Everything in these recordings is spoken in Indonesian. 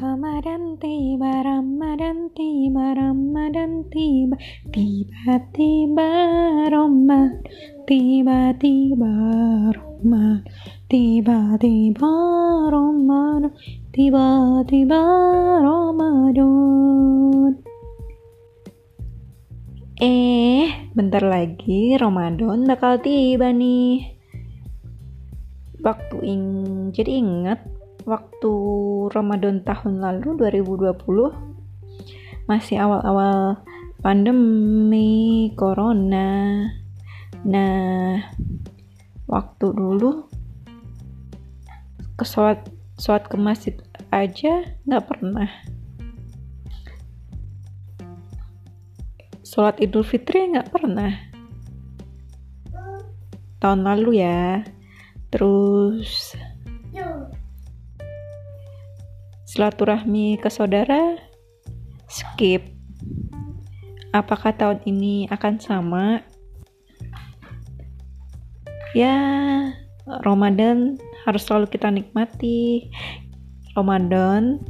Ramadan tiba, Ramadan tiba, Ramadan tiba, tiba-tiba Ramadan, tiba-tiba Ramadan, tiba-tiba Ramadan, tiba-tiba Ramadan. Eh, bentar lagi Ramadan bakal tiba nih. Waktu ing jadi ingat waktu Ramadan tahun lalu 2020 masih awal-awal pandemi corona. Nah, waktu dulu ke sholat, sholat ke masjid aja nggak pernah. Sholat Idul Fitri nggak pernah. Tahun lalu ya. Terus silaturahmi ke saudara skip. Apakah tahun ini akan sama? Ya Ramadan harus selalu kita nikmati. Ramadan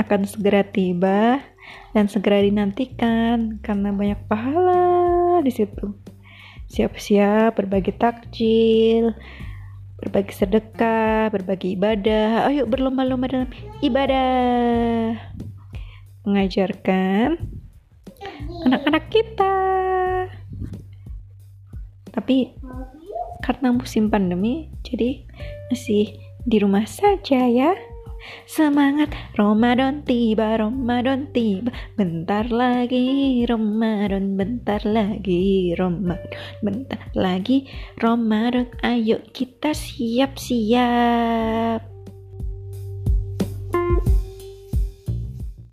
akan segera tiba dan segera dinantikan karena banyak pahala di situ. Siap-siap berbagi takjil berbagi sedekah, berbagi ibadah. Ayo berlomba-lomba dalam ibadah. Mengajarkan anak-anak kita. Tapi karena musim pandemi, jadi masih di rumah saja ya. Semangat Ramadan tiba, Ramadan tiba. Bentar lagi Ramadan, bentar lagi Ramadan, bentar lagi Ramadan. Ayo kita siap-siap